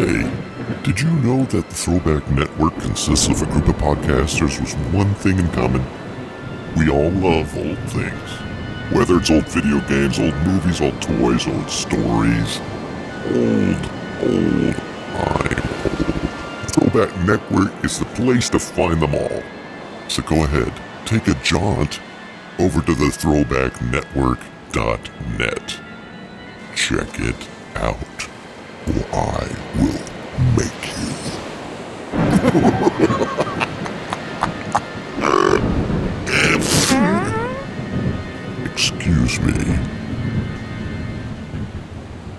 Hey, did you know that the Throwback Network consists of a group of podcasters with one thing in common? We all love old things. Whether it's old video games, old movies, old toys, old stories. Old, old, I'm old. Throwback Network is the place to find them all. So go ahead, take a jaunt over to the throwbacknetwork.net. Check it out, I will make you. Excuse me.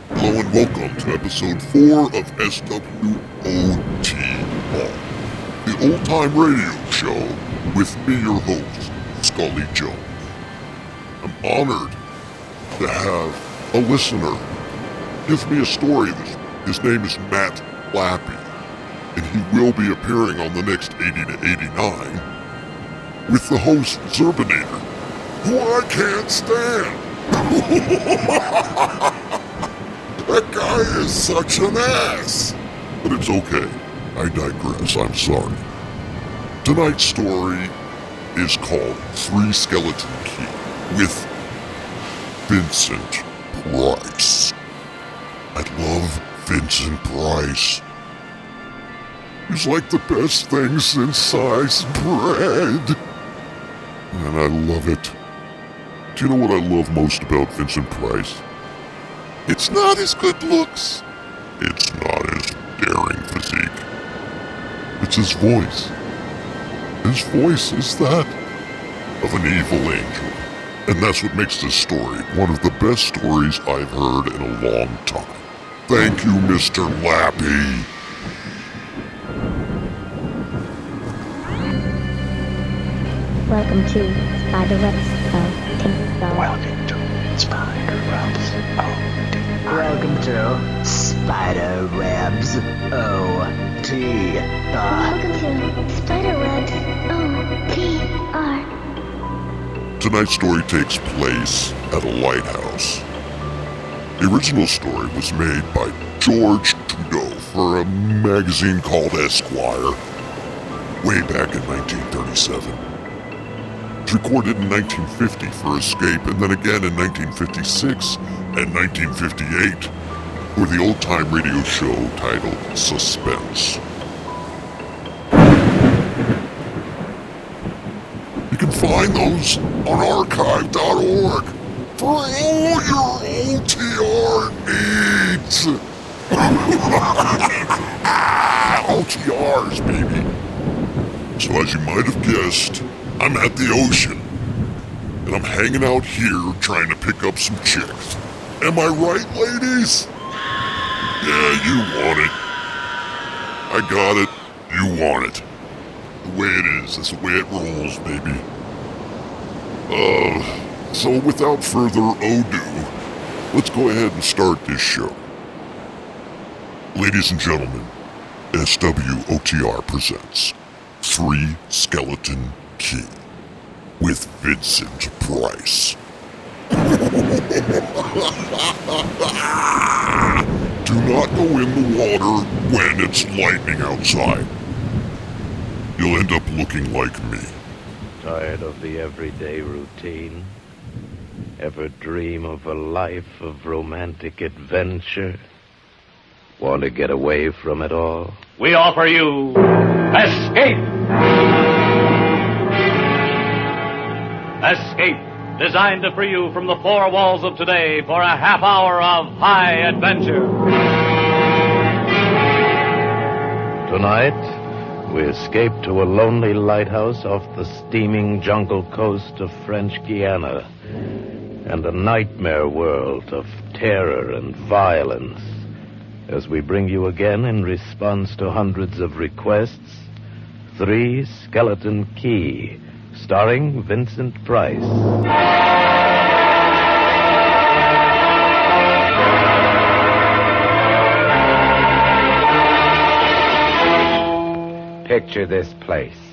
Hello and welcome to episode 4 of SWOTR, the old time radio show with me, your host, Scully Jones. I'm honored to have a listener give me a story. This, his name is Matt Lappy, and he will be appearing on the next 80 to 89 with the host Zerbinator, who I can't stand. that guy is such an ass. But it's okay. I digress. I'm sorry. Tonight's story is called Three Skeleton Key with Vincent Price. I love Vincent Price. He's like the best thing since sliced bread. And I love it. Do you know what I love most about Vincent Price? It's not his good looks. It's not his daring physique. It's his voice. His voice is that of an evil angel. And that's what makes this story one of the best stories I've heard in a long time. Thank you, Mr. Lappy. Welcome to Spiderwebs of Tinkerbell. Welcome to Spider Webs of Welcome to Spider Webs O.T. Uh, Welcome to Spiderwebs O.T.R. Tonight's story takes place at a lighthouse. The original story was made by George Trudeau for a magazine called Esquire way back in 1937. It's recorded in 1950 for Escape and then again in 1956 and 1958 for the old time radio show titled Suspense. You can find those on archive.org for all your OTR needs. OTRs, baby. So, as you might have guessed, I'm at the ocean. And I'm hanging out here trying to pick up some chicks. Am I right, ladies? Yeah, you want it. I got it. You want it. The way it is. That's the way it rolls, baby. Uh, so without further ado, let's go ahead and start this show. Ladies and gentlemen, SWOTR presents Three Skeleton Key with Vincent Price. Do not go in the water when it's lightning outside. You'll end up looking like me. Tired of the everyday routine? Ever dream of a life of romantic adventure? Want to get away from it all? We offer you Escape! Escape, designed to free you from the four walls of today for a half hour of high adventure. Tonight, we escape to a lonely lighthouse off the steaming jungle coast of French Guiana and a nightmare world of terror and violence as we bring you again in response to hundreds of requests Three Skeleton Key, starring Vincent Price. Picture this place.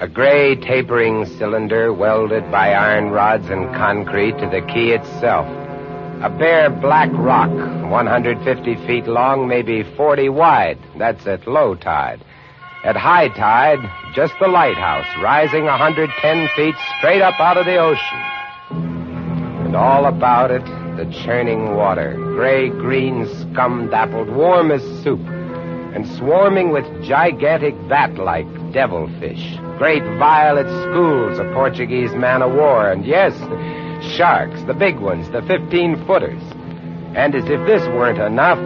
A gray tapering cylinder welded by iron rods and concrete to the key itself. A bare black rock, 150 feet long, maybe 40 wide. That's at low tide. At high tide, just the lighthouse, rising 110 feet straight up out of the ocean. And all about it, the churning water, gray green, scum dappled, warm as soup, and swarming with gigantic bat like devilfish, great violet schools of Portuguese man o' war, and yes, sharks, the big ones, the 15 footers. And as if this weren't enough,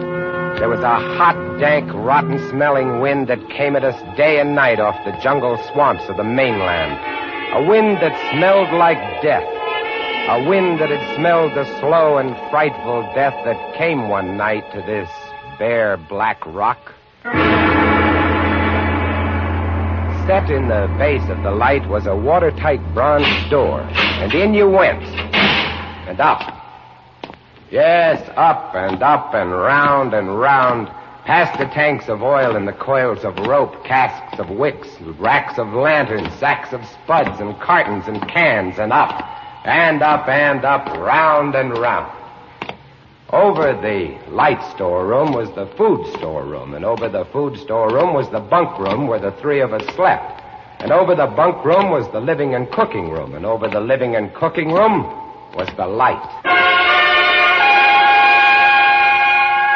there was a hot, dank, rotten smelling wind that came at us day and night off the jungle swamps of the mainland. A wind that smelled like death. A wind that had smelled the slow and frightful death that came one night to this bare black rock. Set in the base of the light was a watertight bronze door, and in you went. And up. Yes, up and up and round and round, past the tanks of oil and the coils of rope, casks of wicks, racks of lanterns, sacks of spuds and cartons and cans, and up, and up and up, round and round. Over the light storeroom was the food storeroom, and over the food storeroom was the bunk room where the three of us slept. And over the bunk room was the living and cooking room, and over the living and cooking room was the light.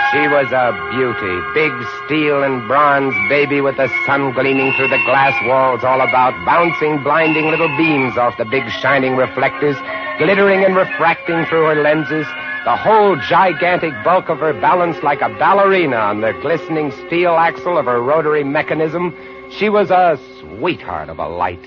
She was a beauty, big steel and bronze baby with the sun gleaming through the glass walls all about, bouncing blinding little beams off the big shining reflectors, glittering and refracting through her lenses, the whole gigantic bulk of her balanced like a ballerina on the glistening steel axle of her rotary mechanism. She was a sweetheart of a light.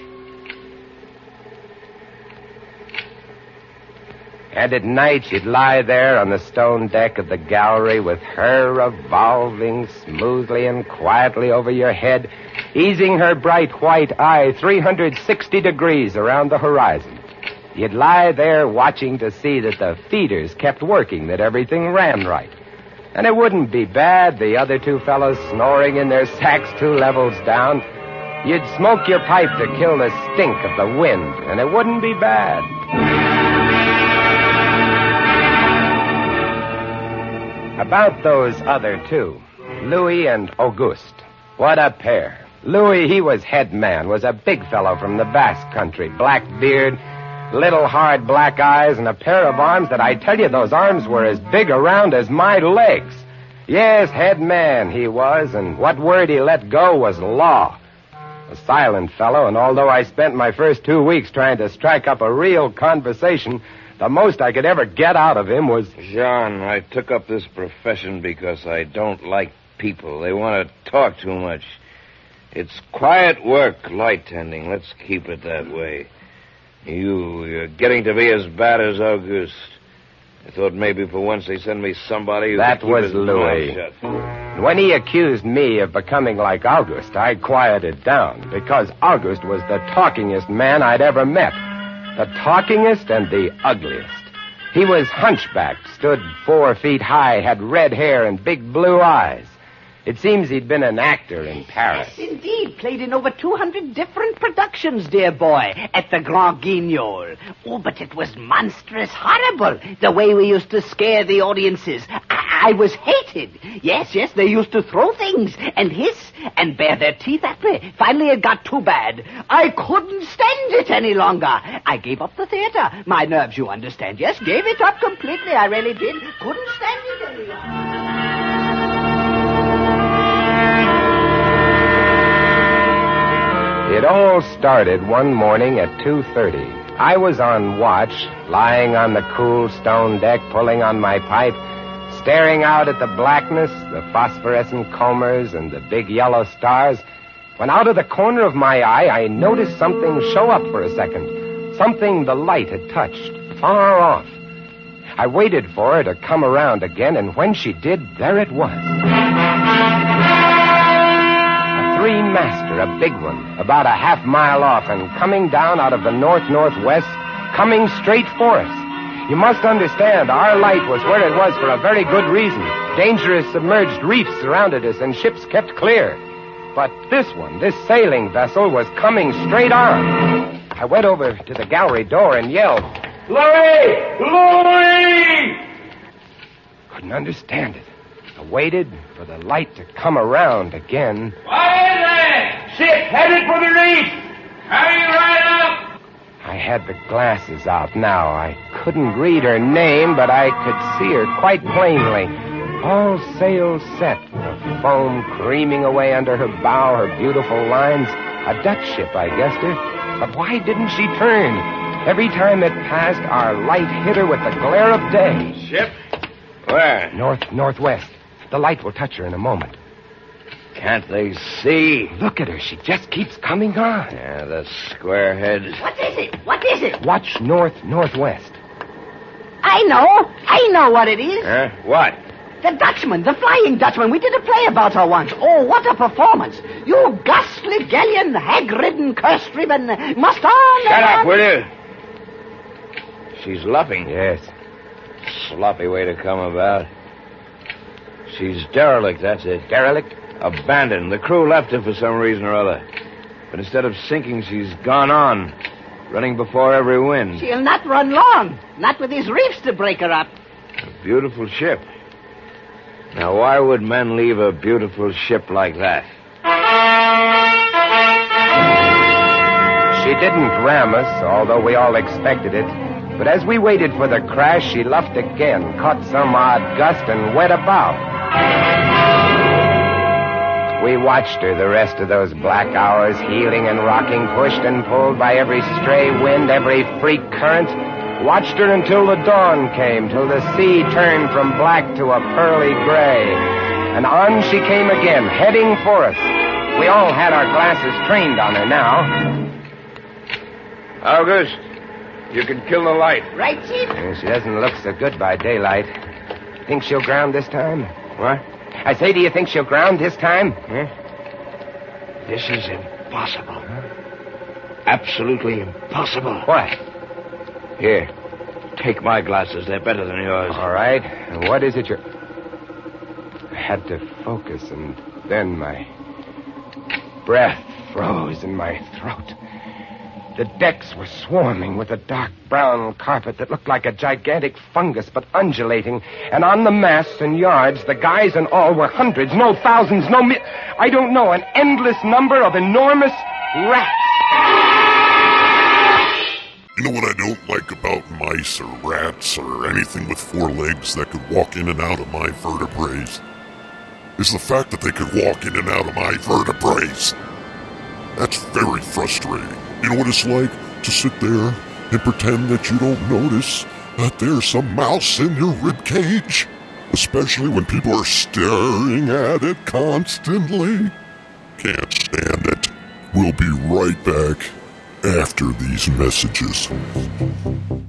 And at night she'd lie there on the stone deck of the gallery with her revolving smoothly and quietly over your head, easing her bright white eye 360 degrees around the horizon. You'd lie there watching to see that the feeders kept working, that everything ran right. And it wouldn't be bad, the other two fellows snoring in their sacks two levels down. You'd smoke your pipe to kill the stink of the wind, and it wouldn't be bad. About those other two, Louis and Auguste. What a pair. Louis, he was head man, was a big fellow from the Basque country, black beard, little hard black eyes, and a pair of arms that I tell you, those arms were as big around as my legs. Yes, head man he was, and what word he let go was law. A silent fellow, and although I spent my first two weeks trying to strike up a real conversation, the most I could ever get out of him was. John, I took up this profession because I don't like people. They want to talk too much. It's quiet work, light tending. Let's keep it that way. You, you're getting to be as bad as Auguste. I thought maybe for once they send me somebody who That was Louis. When he accused me of becoming like Auguste, I quieted down because Auguste was the talkingest man I'd ever met. The talkingest and the ugliest. He was hunchbacked, stood four feet high, had red hair and big blue eyes. It seems he'd been an actor in Paris. Yes, indeed. Played in over 200 different productions, dear boy, at the Grand Guignol. Oh, but it was monstrous horrible, the way we used to scare the audiences. I, I was hated. Yes, yes, they used to throw things and hiss and bare their teeth at me. Finally, it got too bad. I couldn't stand it any longer. I gave up the theater. My nerves, you understand. Yes, gave it up completely. I really did. Couldn't stand it any longer. It all started one morning at 2.30. I was on watch, lying on the cool stone deck, pulling on my pipe, staring out at the blackness, the phosphorescent combers, and the big yellow stars, when out of the corner of my eye I noticed something show up for a second. Something the light had touched, far off. I waited for her to come around again, and when she did, there it was. A three-master, a big one, about a half mile off, and coming down out of the north-northwest, coming straight for us. You must understand, our light was where it was for a very good reason. Dangerous submerged reefs surrounded us, and ships kept clear. But this one, this sailing vessel, was coming straight on. I went over to the gallery door and yelled, Louis! Louis! couldn't understand it. I waited for the light to come around again. What is it? Ship headed for the reef. Hurry right up. I had the glasses out now. I couldn't read her name, but I could see her quite plainly. All sails set, the foam creaming away under her bow, her beautiful lines. A Dutch ship, I guessed her. But why didn't she turn? Every time it passed, our light hit her with the glare of day. Ship? Where? North, northwest. The light will touch her in a moment. Can't they see? Look at her. She just keeps coming on. Yeah, the squareheads. What is it? What is it? Watch north, northwest. I know. I know what it is. Huh? What? The Dutchman, the Flying Dutchman. We did a play about her once. Oh, what a performance. You ghastly galleon, hag-ridden, curse-riven, must on Shut up, on. will you? She's luffing. Yes. Sloppy way to come about. She's derelict, that's it. Derelict? Abandoned. The crew left her for some reason or other. But instead of sinking, she's gone on, running before every wind. She'll not run long. Not with these reefs to break her up. A beautiful ship. Now, why would men leave a beautiful ship like that? She didn't ram us, although we all expected it. But as we waited for the crash, she luffed again, caught some odd gust, and went about. We watched her the rest of those black hours, heeling and rocking, pushed and pulled by every stray wind, every freak current. Watched her until the dawn came, till the sea turned from black to a pearly gray. And on she came again, heading for us. We all had our glasses trained on her now. Auguste, you can kill the light. Right, Chief? Yeah, She doesn't look so good by daylight. Think she'll ground this time? What? I say, do you think she'll ground this time? This is impossible. Absolutely impossible. What? Here, take my glasses. They're better than yours. All right. And what is it you're. I had to focus, and then my breath froze in my throat. The decks were swarming with a dark brown carpet that looked like a gigantic fungus, but undulating. And on the masts and yards, the guys and all were hundreds, no thousands, no mi- I don't know, an endless number of enormous rats. You know what I don't like about mice or rats or anything with four legs that could walk in and out of my vertebrae? Is the fact that they could walk in and out of my vertebrae. That's very frustrating. You know what it's like to sit there and pretend that you don't notice that there's some mouse in your rib cage? Especially when people are staring at it constantly. Can't stand it. We'll be right back after these messages.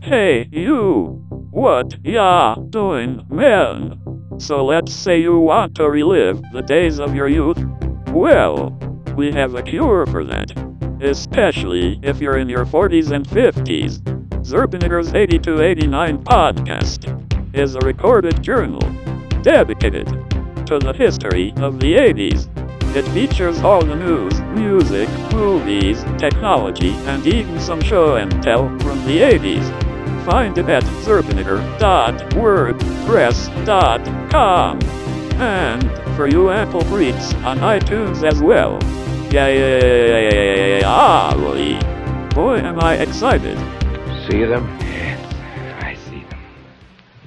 Hey, you! What ya doing, man? So let's say you want to relive the days of your youth. Well, we have a cure for that. Especially if you're in your 40s and 50s. Zerpiniger's 8289 podcast is a recorded journal dedicated to the history of the 80s. It features all the news, music, movies, technology, and even some show and tell from the 80s. Find it at zerpiniger.wordpress.com. And for you Apple freaks on iTunes as well. Yay! Boy, Boy am I excited. See them? Yes, I see them.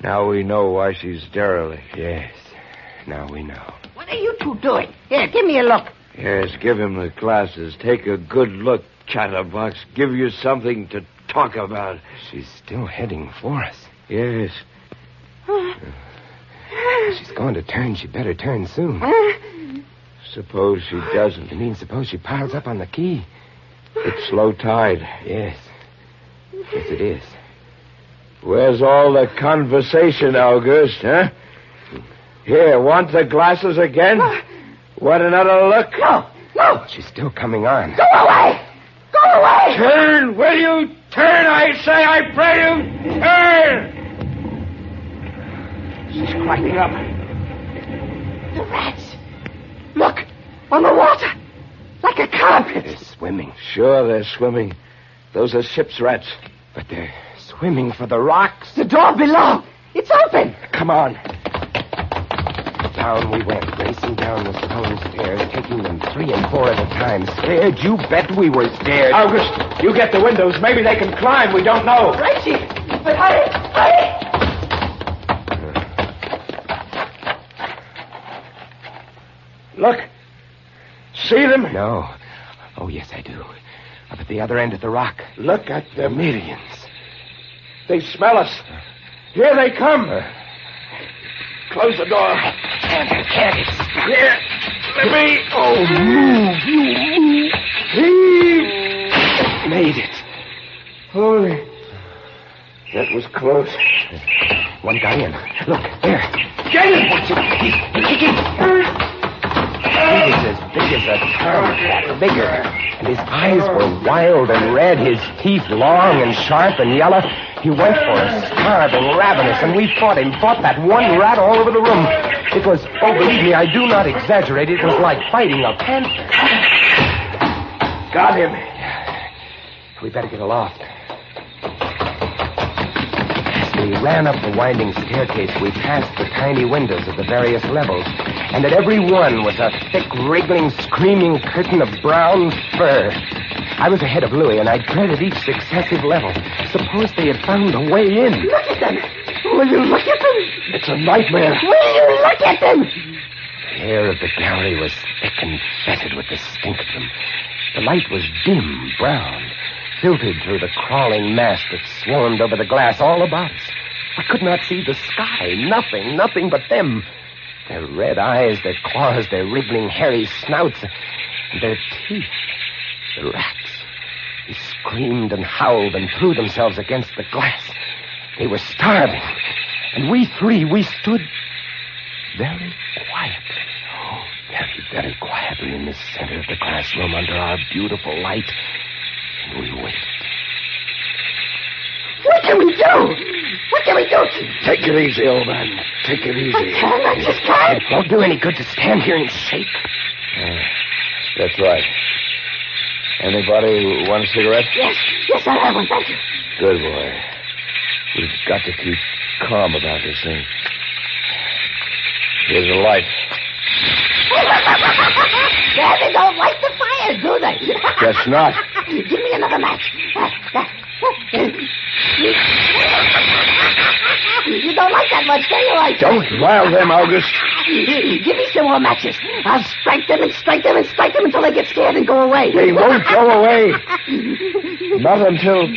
Now we know why she's derelict. Yes, now we know. What are you two doing? Here, give me a look. Yes, give him the glasses. Take a good look, Chatterbox. Give you something to talk about. She's still heading for us. Yes. Uh, she's going to turn. She better turn soon. Uh, Suppose she doesn't. You mean suppose she piles up on the key? It's low tide. Yes. Yes, it is. Where's all the conversation, Auguste, huh? Here, want the glasses again? Want another look? No, no, She's still coming on. go away! Go away! Turn, will you? Turn, I say, I pray you! Turn! She's climbing up. The rats. Look, on the water. Like a carpet. They're swimming, Sure, they're swimming. Those are ship's rats. but they're swimming for the rocks. The door below. It's open. Come on. Down we went, racing down the stone stairs, taking them three and four at a time. Scared? You bet we were scared. Auguste, you get the windows. Maybe they can climb. We don't know. Right, Chief. But hurry, hurry! Look. See them? No. Oh, yes, I do. Up at the other end of the rock. Look at them. Millions. They smell us. Here they come. Uh. Close the door. Can't, I can't. Here. Let me. Oh, move, you move. Heave. Made it. Holy. That was close. One guy in. Look, there. Get him! Watch it. He's, he's kicking. Uh. He was as big as a tomcat, bigger. And his eyes were wild and red, his teeth long and sharp and yellow. He went for us, starving, ravenous, and we fought him, fought that one rat all over the room. It was, oh, believe me, I do not exaggerate. It was like fighting a panther. Got him. We better get aloft. As we ran up the winding staircase, we passed the tiny windows of the various levels, and at every one was a thick, wriggling, screaming curtain of brown fur. I was ahead of Louis, and I dreaded each successive level. Suppose they had found a way in. Look at them. Will you look at them? It's a nightmare. Will you look at them? The air of the gallery was thick and fetid with the stink of them. The light was dim, brown, filtered through the crawling mass that swarmed over the glass all about us. I could not see the sky. Nothing, nothing but them. Their red eyes, their claws, their wriggling, hairy snouts, and their teeth. The rats. They screamed and howled and threw themselves against the glass. They were starving. And we three, we stood very quietly. Oh, very, very quietly in the center of the classroom under our beautiful light. And we waited. What can we do? What can we do? Take it easy, old man. Take it easy. I can't. I just can't. It won't do any good to stand here and shake. Uh, that's right. Anybody want a cigarette? Yes, yes, I'll have one. Thank you. Good boy. We've got to keep calm about this thing. Here's a light. Yeah, they don't light the fire, do they? Guess not. Give me another match. Uh, uh, You don't like that much, do you? I Don't rile them, Auguste. Give me some more matches. I'll strike them and strike them and strike them until they get scared and go away. They won't go away. Not until.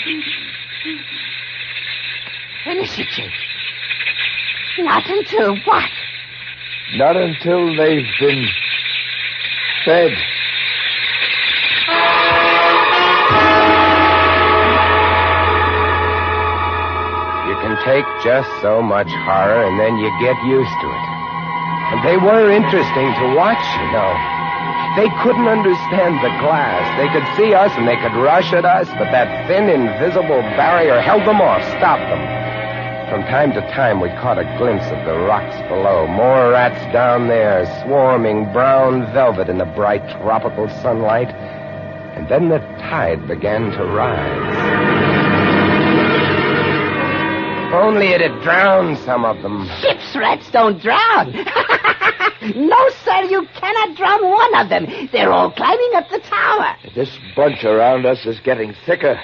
Finish it, Chief. Not until what? Not until they've been fed. Take just so much horror and then you get used to it. And they were interesting to watch, you know. They couldn't understand the glass. They could see us and they could rush at us, but that thin, invisible barrier held them off, stopped them. From time to time, we caught a glimpse of the rocks below. More rats down there, swarming brown velvet in the bright tropical sunlight. And then the tide began to rise. If only it had drowned some of them. Ship's rats don't drown. no, sir, you cannot drown one of them. They're all climbing up the tower. This bunch around us is getting thicker.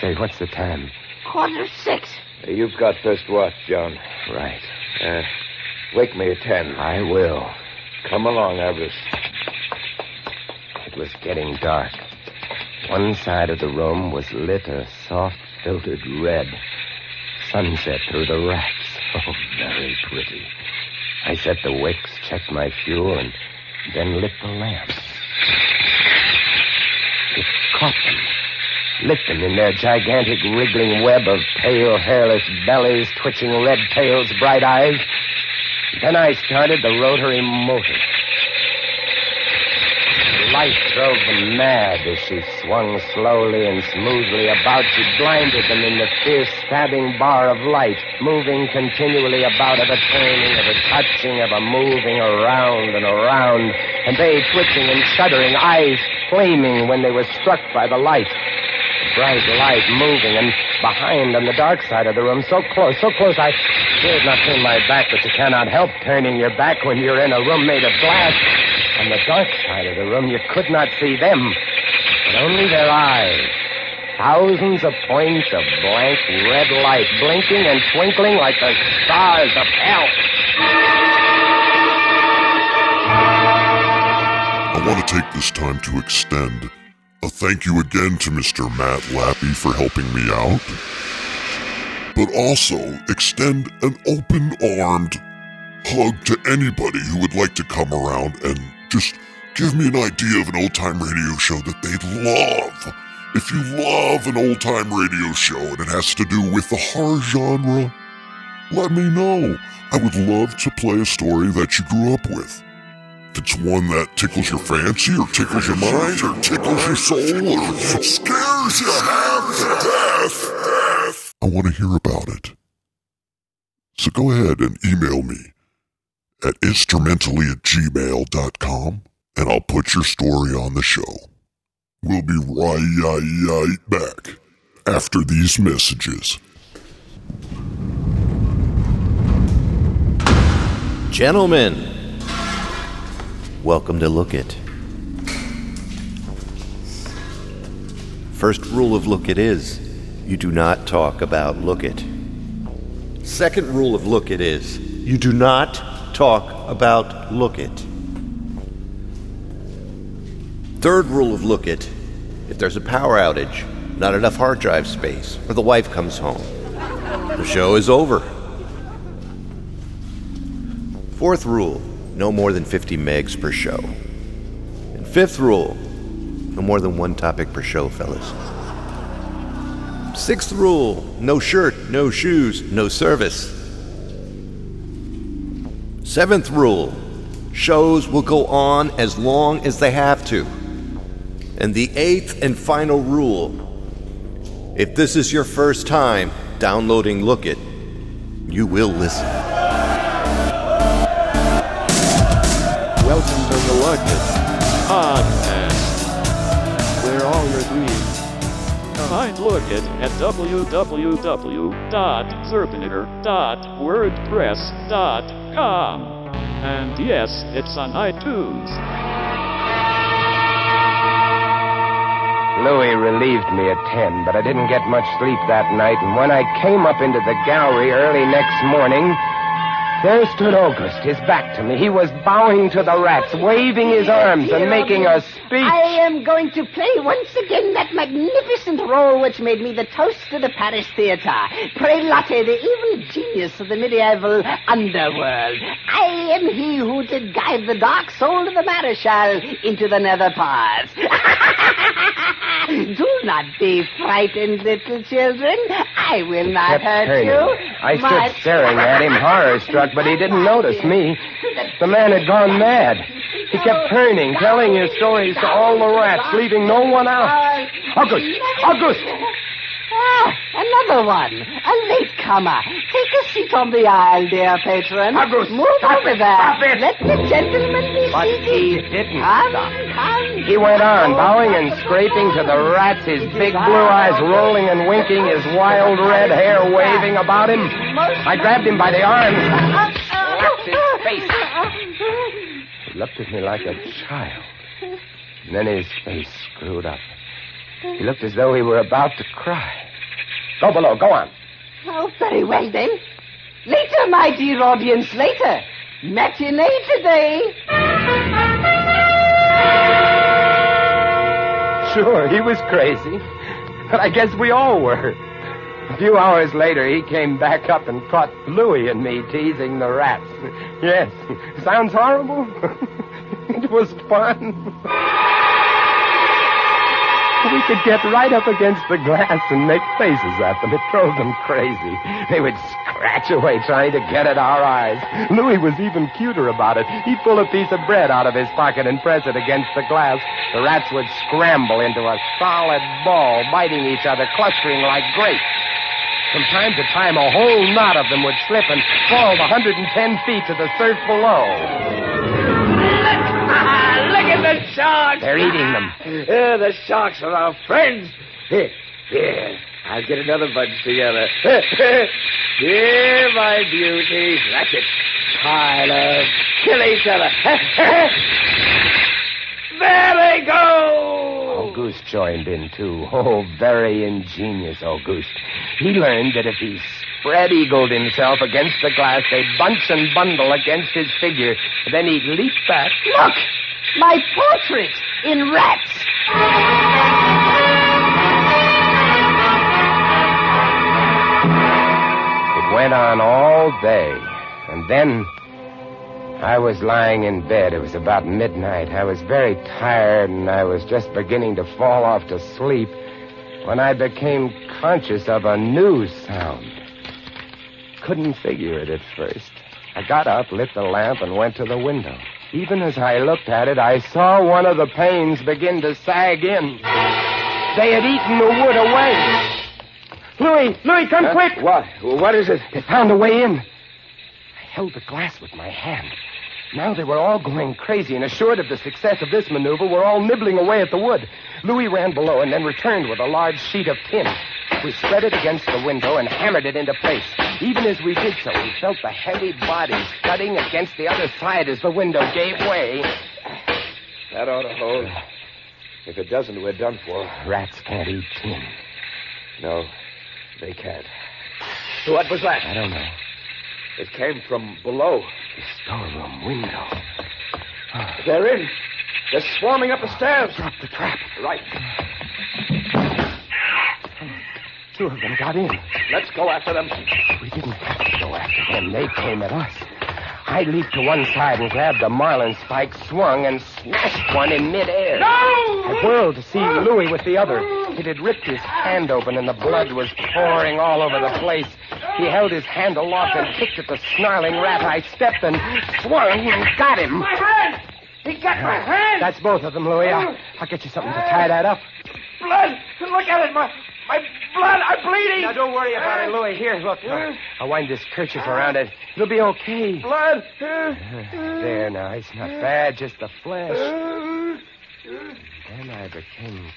Say, what's the time? Quarter six. You've got first watch, John. Right. Uh, wake me at ten. I will. Come along, Auguste. It was getting dark. One side of the room was lit a soft, filtered red. Sunset through the racks. Oh, very pretty. I set the wicks, checked my fuel, and then lit the lamps. It caught them. Lit them in their gigantic wriggling web of pale, hairless bellies, twitching red tails, bright eyes. Then I started the rotary motor. Light drove them mad as she swung slowly and smoothly about. She blinded them in the fierce stabbing bar of light, moving continually about a turning, a touching, a moving around and around, and they twitching and shuddering, eyes flaming when they were struck by the light. bright light moving, and behind on the dark side of the room, so close, so close, I dared not turn my back, but you cannot help turning your back when you're in a room made of glass. On the dark side of the room, you could not see them, but only their eyes. Thousands of points of blank red light blinking and twinkling like the stars of hell. I want to take this time to extend a thank you again to Mr. Matt Lappy for helping me out, but also extend an open armed hug to anybody who would like to come around and just give me an idea of an old time radio show that they'd love. If you love an old time radio show and it has to do with the horror genre, let me know. I would love to play a story that you grew up with. If it's one that tickles your fancy or tickles your mind or tickles your soul or scares you half to death, I want to hear about it. So go ahead and email me at instrumentally at gmail.com and I'll put your story on the show. We'll be right back after these messages. Gentlemen, welcome to Look It. First rule of Look It is you do not talk about Look It. Second rule of Look It is you do not talk about Look It. Third rule of Look It if there's a power outage, not enough hard drive space, or the wife comes home, the show is over. Fourth rule no more than 50 megs per show. And fifth rule no more than one topic per show, fellas. Sixth rule no shirt, no shoes, no service. Seventh rule shows will go on as long as they have to. And the eighth and final rule if this is your first time downloading Look It, you will listen. Welcome to the Look It Podcast, where all your dreams find Look It at And yes, it's on iTunes. Louis relieved me at 10, but I didn't get much sleep that night, and when I came up into the gallery early next morning, there stood Auguste, his back to me. He was bowing to the rats, waving his arms, and making a speech. I am going to play once again that magnificent role which made me the toast of the Paris Theatre. Prelati, the evil genius of the medieval underworld. I am he who did guide the dark soul of the Marechal into the nether paths. Do not be frightened, little children. I will not hurt turning. you. I stood staring at him, horror struck, but he didn't notice me. The man had gone mad. He kept turning, telling his stories to all the rats, leaving no one out. Auguste! Auguste! Ah, another one. A latecomer. Take a seat on the aisle, dear patron. Auguste, Move stop over it, there. stop it. Let the gentleman be But seated. he didn't Come, stop. come. He went on, oh, bowing and scraping to the rats, his big blue eyes rolling and winking, his wild red hair waving about him. I grabbed him by the arms. Uh, uh, Slapped his uh, face. He looked at me like a child. And then his face screwed up. He looked as though he were about to cry. Go below, go on. Oh, very well then. Later, my dear audience, later. Matinee today. Sure, he was crazy. But I guess we all were. A few hours later, he came back up and caught Louie and me teasing the rats. Yes, sounds horrible. it was fun. We could get right up against the glass and make faces at them. It drove them crazy. They would scratch away trying to get at our eyes. Louis was even cuter about it. He'd pull a piece of bread out of his pocket and press it against the glass. The rats would scramble into a solid ball, biting each other, clustering like grapes. From time to time, a whole knot of them would slip and fall the 110 feet to the surf below. At the sharks. They're eating them. The sharks are our friends. Here, Here, I'll get another bunch together. Here, my beauties. That's it. Pile up. Kill each other. there they go! Auguste joined in, too. Oh, very ingenious, Auguste. He learned that if he spread eagled himself against the glass, they'd bunch and bundle against his figure. Then he'd leap back. Look! My portrait in rats! It went on all day. And then I was lying in bed. It was about midnight. I was very tired and I was just beginning to fall off to sleep when I became conscious of a new sound. Couldn't figure it at first. I got up, lit the lamp, and went to the window. Even as I looked at it, I saw one of the panes begin to sag in. They had eaten the wood away. Louis, Louis, come Huh? quick! What? What is it? They found a way in. I held the glass with my hand. Now they were all going crazy, and assured of the success of this maneuver, were all nibbling away at the wood. Louis ran below and then returned with a large sheet of tin. We spread it against the window and hammered it into place. Even as we did so, we felt the heavy body thudding against the other side as the window gave way. That ought to hold. If it doesn't, we're done for. Rats can't eat tin. No, they can't. What was that? I don't know. It came from below. The storeroom um, window. Ah. They're in. They're swarming up the stairs. Drop the trap. Right. Two of them got in. Let's go after them. We didn't have to go after them. They came at us. I leaped to one side and grabbed a marlin spike, swung, and smashed one in midair. No! I whirled to see Louis with the other. It had ripped his hand open, and the blood was pouring all over the place. He held his hand aloft and kicked at the snarling rat. I stepped and swung and got him. My hand! He got my hand! That's both of them, Louis. I'll, I'll get you something to tie that up. blood! Look at it, my my blood! I'm bleeding! Now, don't worry about it, Louis. Here, look. I'll, I'll wind this kerchief around it. It'll be okay. Blood! There now, it's not bad, just the flesh. Then I became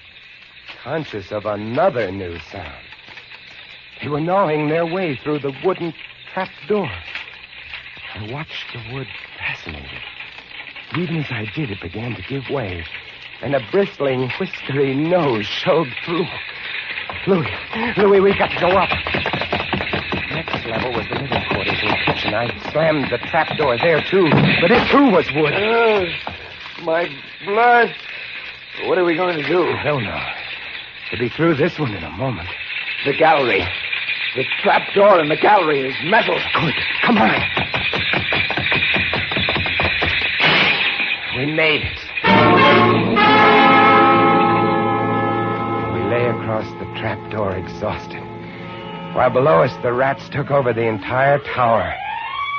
conscious of another new sound. They were gnawing their way through the wooden trap door. I watched the wood fascinated. Even as I did, it began to give way, and a bristling, whiskery nose showed through. Louis, Louis, we've got to go up. Next level was the living quarters and kitchen. I slammed the trap door there, too, but it, too, was wood. Uh, my blood! What are we going to do? I don't know. We'll be through this one in a moment. The gallery. The trap door in the gallery is metal. Good. Come on. We made it. We lay across the trap door exhausted. While below us, the rats took over the entire tower.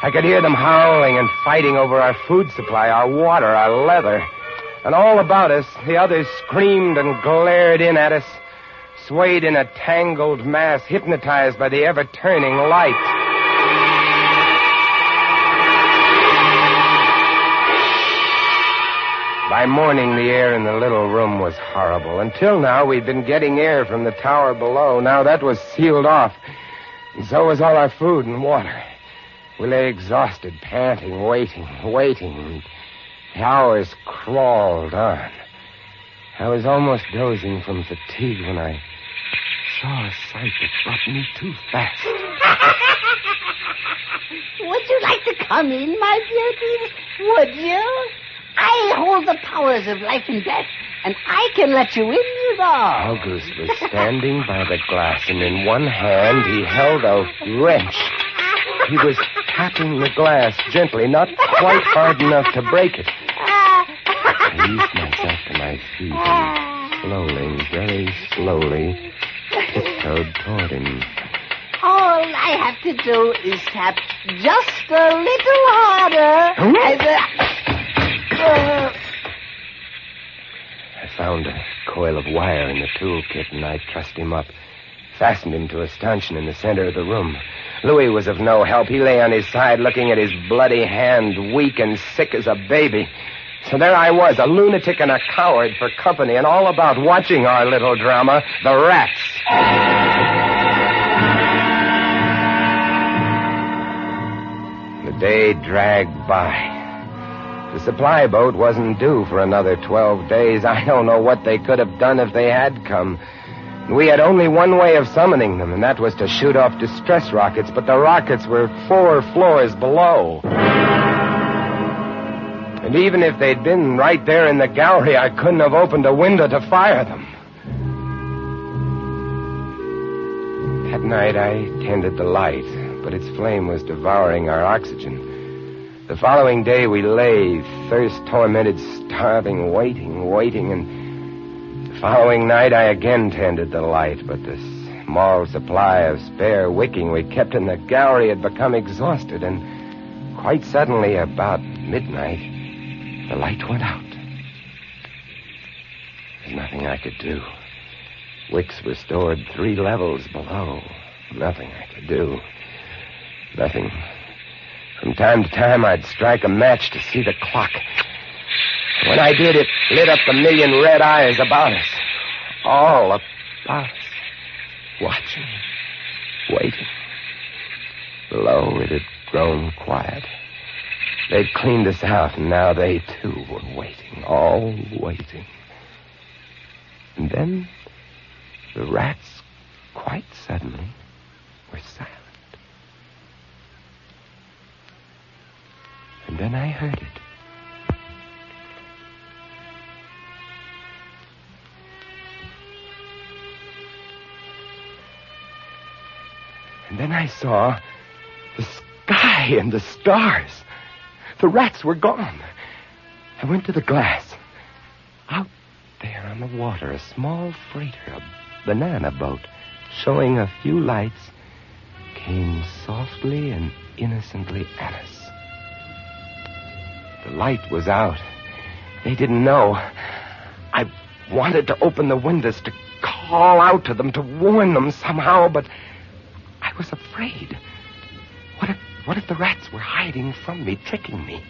I could hear them howling and fighting over our food supply, our water, our leather. And all about us, the others screamed and glared in at us, swayed in a tangled mass, hypnotized by the ever turning light. By morning, the air in the little room was horrible. Until now, we'd been getting air from the tower below. Now that was sealed off. And so was all our food and water. We lay exhausted, panting, waiting, waiting. The hours crawled on. I was almost dozing from fatigue when I saw a sight that brought me too fast. Would you like to come in, my beauties? Would you? I hold the powers of life and death, and I can let you in, you know. Auguste was standing by the glass, and in one hand he held a wrench. He was tapping the glass gently, not quite hard enough to break it. I eased myself to my feet and slowly, very slowly, tiptoed toward him. All I have to do is tap just a little harder. Uh, uh, I found a coil of wire in the toolkit, and I trussed him up, fastened him to a stanchion in the center of the room. Louis was of no help. He lay on his side, looking at his bloody hand, weak and sick as a baby. So there I was, a lunatic and a coward for company, and all about watching our little drama, the rats. The day dragged by. The supply boat wasn't due for another 12 days. I don't know what they could have done if they had come. We had only one way of summoning them, and that was to shoot off distress rockets, but the rockets were four floors below. And even if they'd been right there in the gallery, I couldn't have opened a window to fire them. That night I tended the light, but its flame was devouring our oxygen. The following day we lay, thirst tormented, starving, waiting, waiting, and the following night I again tended the light, but the small supply of spare wicking we kept in the gallery had become exhausted, and quite suddenly, about midnight, the light went out. There's nothing I could do. Wicks were stored three levels below. Nothing I could do. Nothing. From time to time, I'd strike a match to see the clock. When I did, it lit up the million red eyes about us. All about us. Watching. Waiting. Below, it had grown quiet. They'd cleaned us out, and now they, too, were waiting. All waiting. And then, the rats, quite suddenly, were silent. And then I heard it. And then I saw the sky and the stars. The rats were gone. I went to the glass. Out there on the water, a small freighter, a banana boat, showing a few lights, came softly and innocently at us. The light was out. They didn't know. I wanted to open the windows to call out to them, to warn them somehow, but I was afraid. What if, what if the rats were hiding from me, tricking me?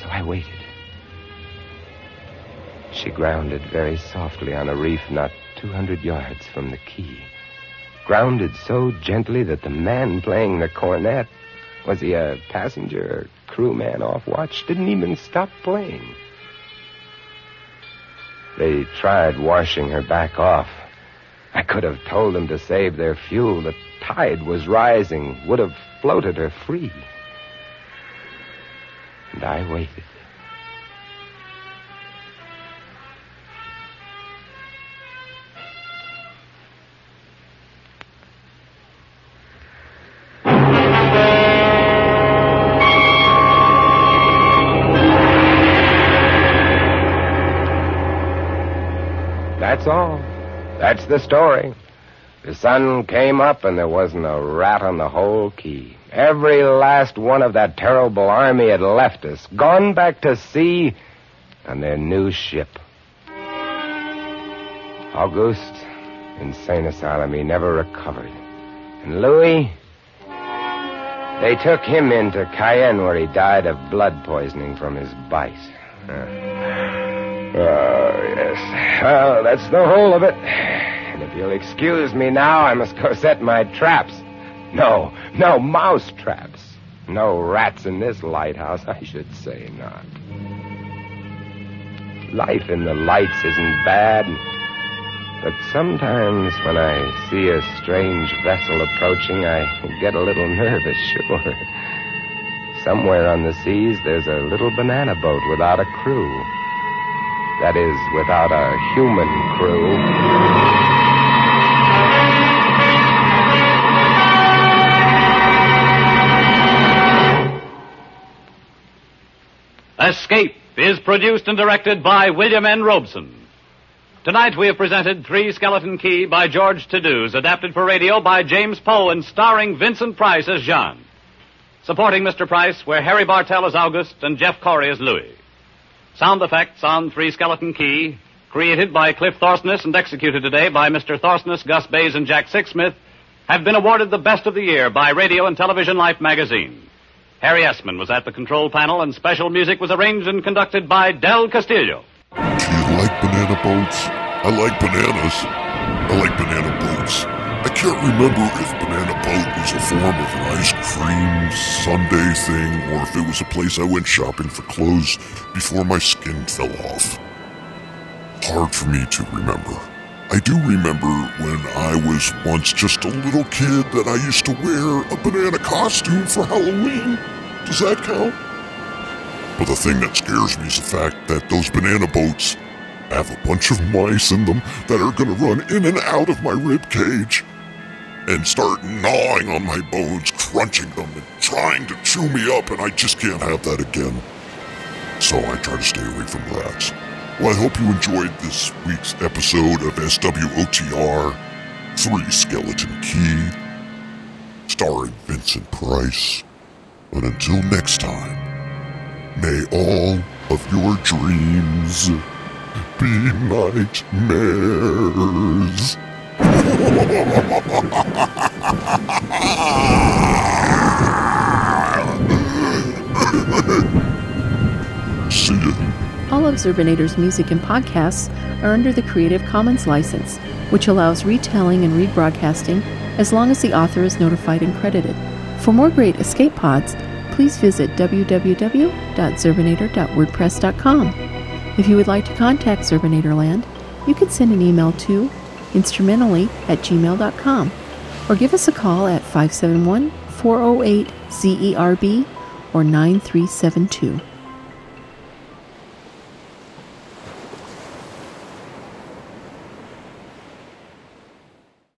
So I waited. She grounded very softly on a reef not 200 yards from the quay. Grounded so gently that the man playing the cornet, was he a passenger or crewman off watch, didn't even stop playing. They tried washing her back off. I could have told them to save their fuel. The tide was rising, would have floated her free. And I waited. That's the story. The sun came up and there wasn't a rat on the whole key. Every last one of that terrible army had left us, gone back to sea on their new ship. Auguste, insane asylum, he never recovered. And Louis, they took him into Cayenne where he died of blood poisoning from his bite. Uh, Oh, yes. Well, that's the whole of it. And if you'll excuse me now, I must go set my traps. No, no mouse traps. No rats in this lighthouse, I should say not. Life in the lights isn't bad. But sometimes when I see a strange vessel approaching, I get a little nervous, sure. Somewhere on the seas, there's a little banana boat without a crew. That is, without a human crew. Escape is produced and directed by William N. Robson. Tonight we have presented Three Skeleton Key by George Toudouze, adapted for radio by James Poe and starring Vincent Price as Jean. Supporting Mr. Price were Harry Bartell as Auguste and Jeff Corey as Louis. Sound effects on Three Skeleton Key, created by Cliff Thorsness and executed today by Mr. Thorsness, Gus Bayz, and Jack Sixsmith, have been awarded the best of the year by Radio and Television Life magazine. Harry Essman was at the control panel, and special music was arranged and conducted by Del Castillo. Do you like banana boats? I like bananas. I like banana boats. I can't remember if Banana Boat was a form of an ice cream Sunday thing or if it was a place I went shopping for clothes before my skin fell off. Hard for me to remember. I do remember when I was once just a little kid that I used to wear a banana costume for Halloween. Does that count? But the thing that scares me is the fact that those banana boats have a bunch of mice in them that are going to run in and out of my rib cage and start gnawing on my bones, crunching them, and trying to chew me up, and I just can't have that again. So I try to stay away from rats. Well, I hope you enjoyed this week's episode of SWOTR 3 Skeleton Key, starring Vincent Price. And until next time, may all of your dreams be nightmares. See ya. All of Zerbinator's music and podcasts are under the Creative Commons license, which allows retelling and rebroadcasting as long as the author is notified and credited. For more great escape pods, please visit www.zerbinator.wordpress.com. If you would like to contact Zerbinatorland, you can send an email to instrumentally at gmail.com or give us a call at 571 408 ZERB or 9372.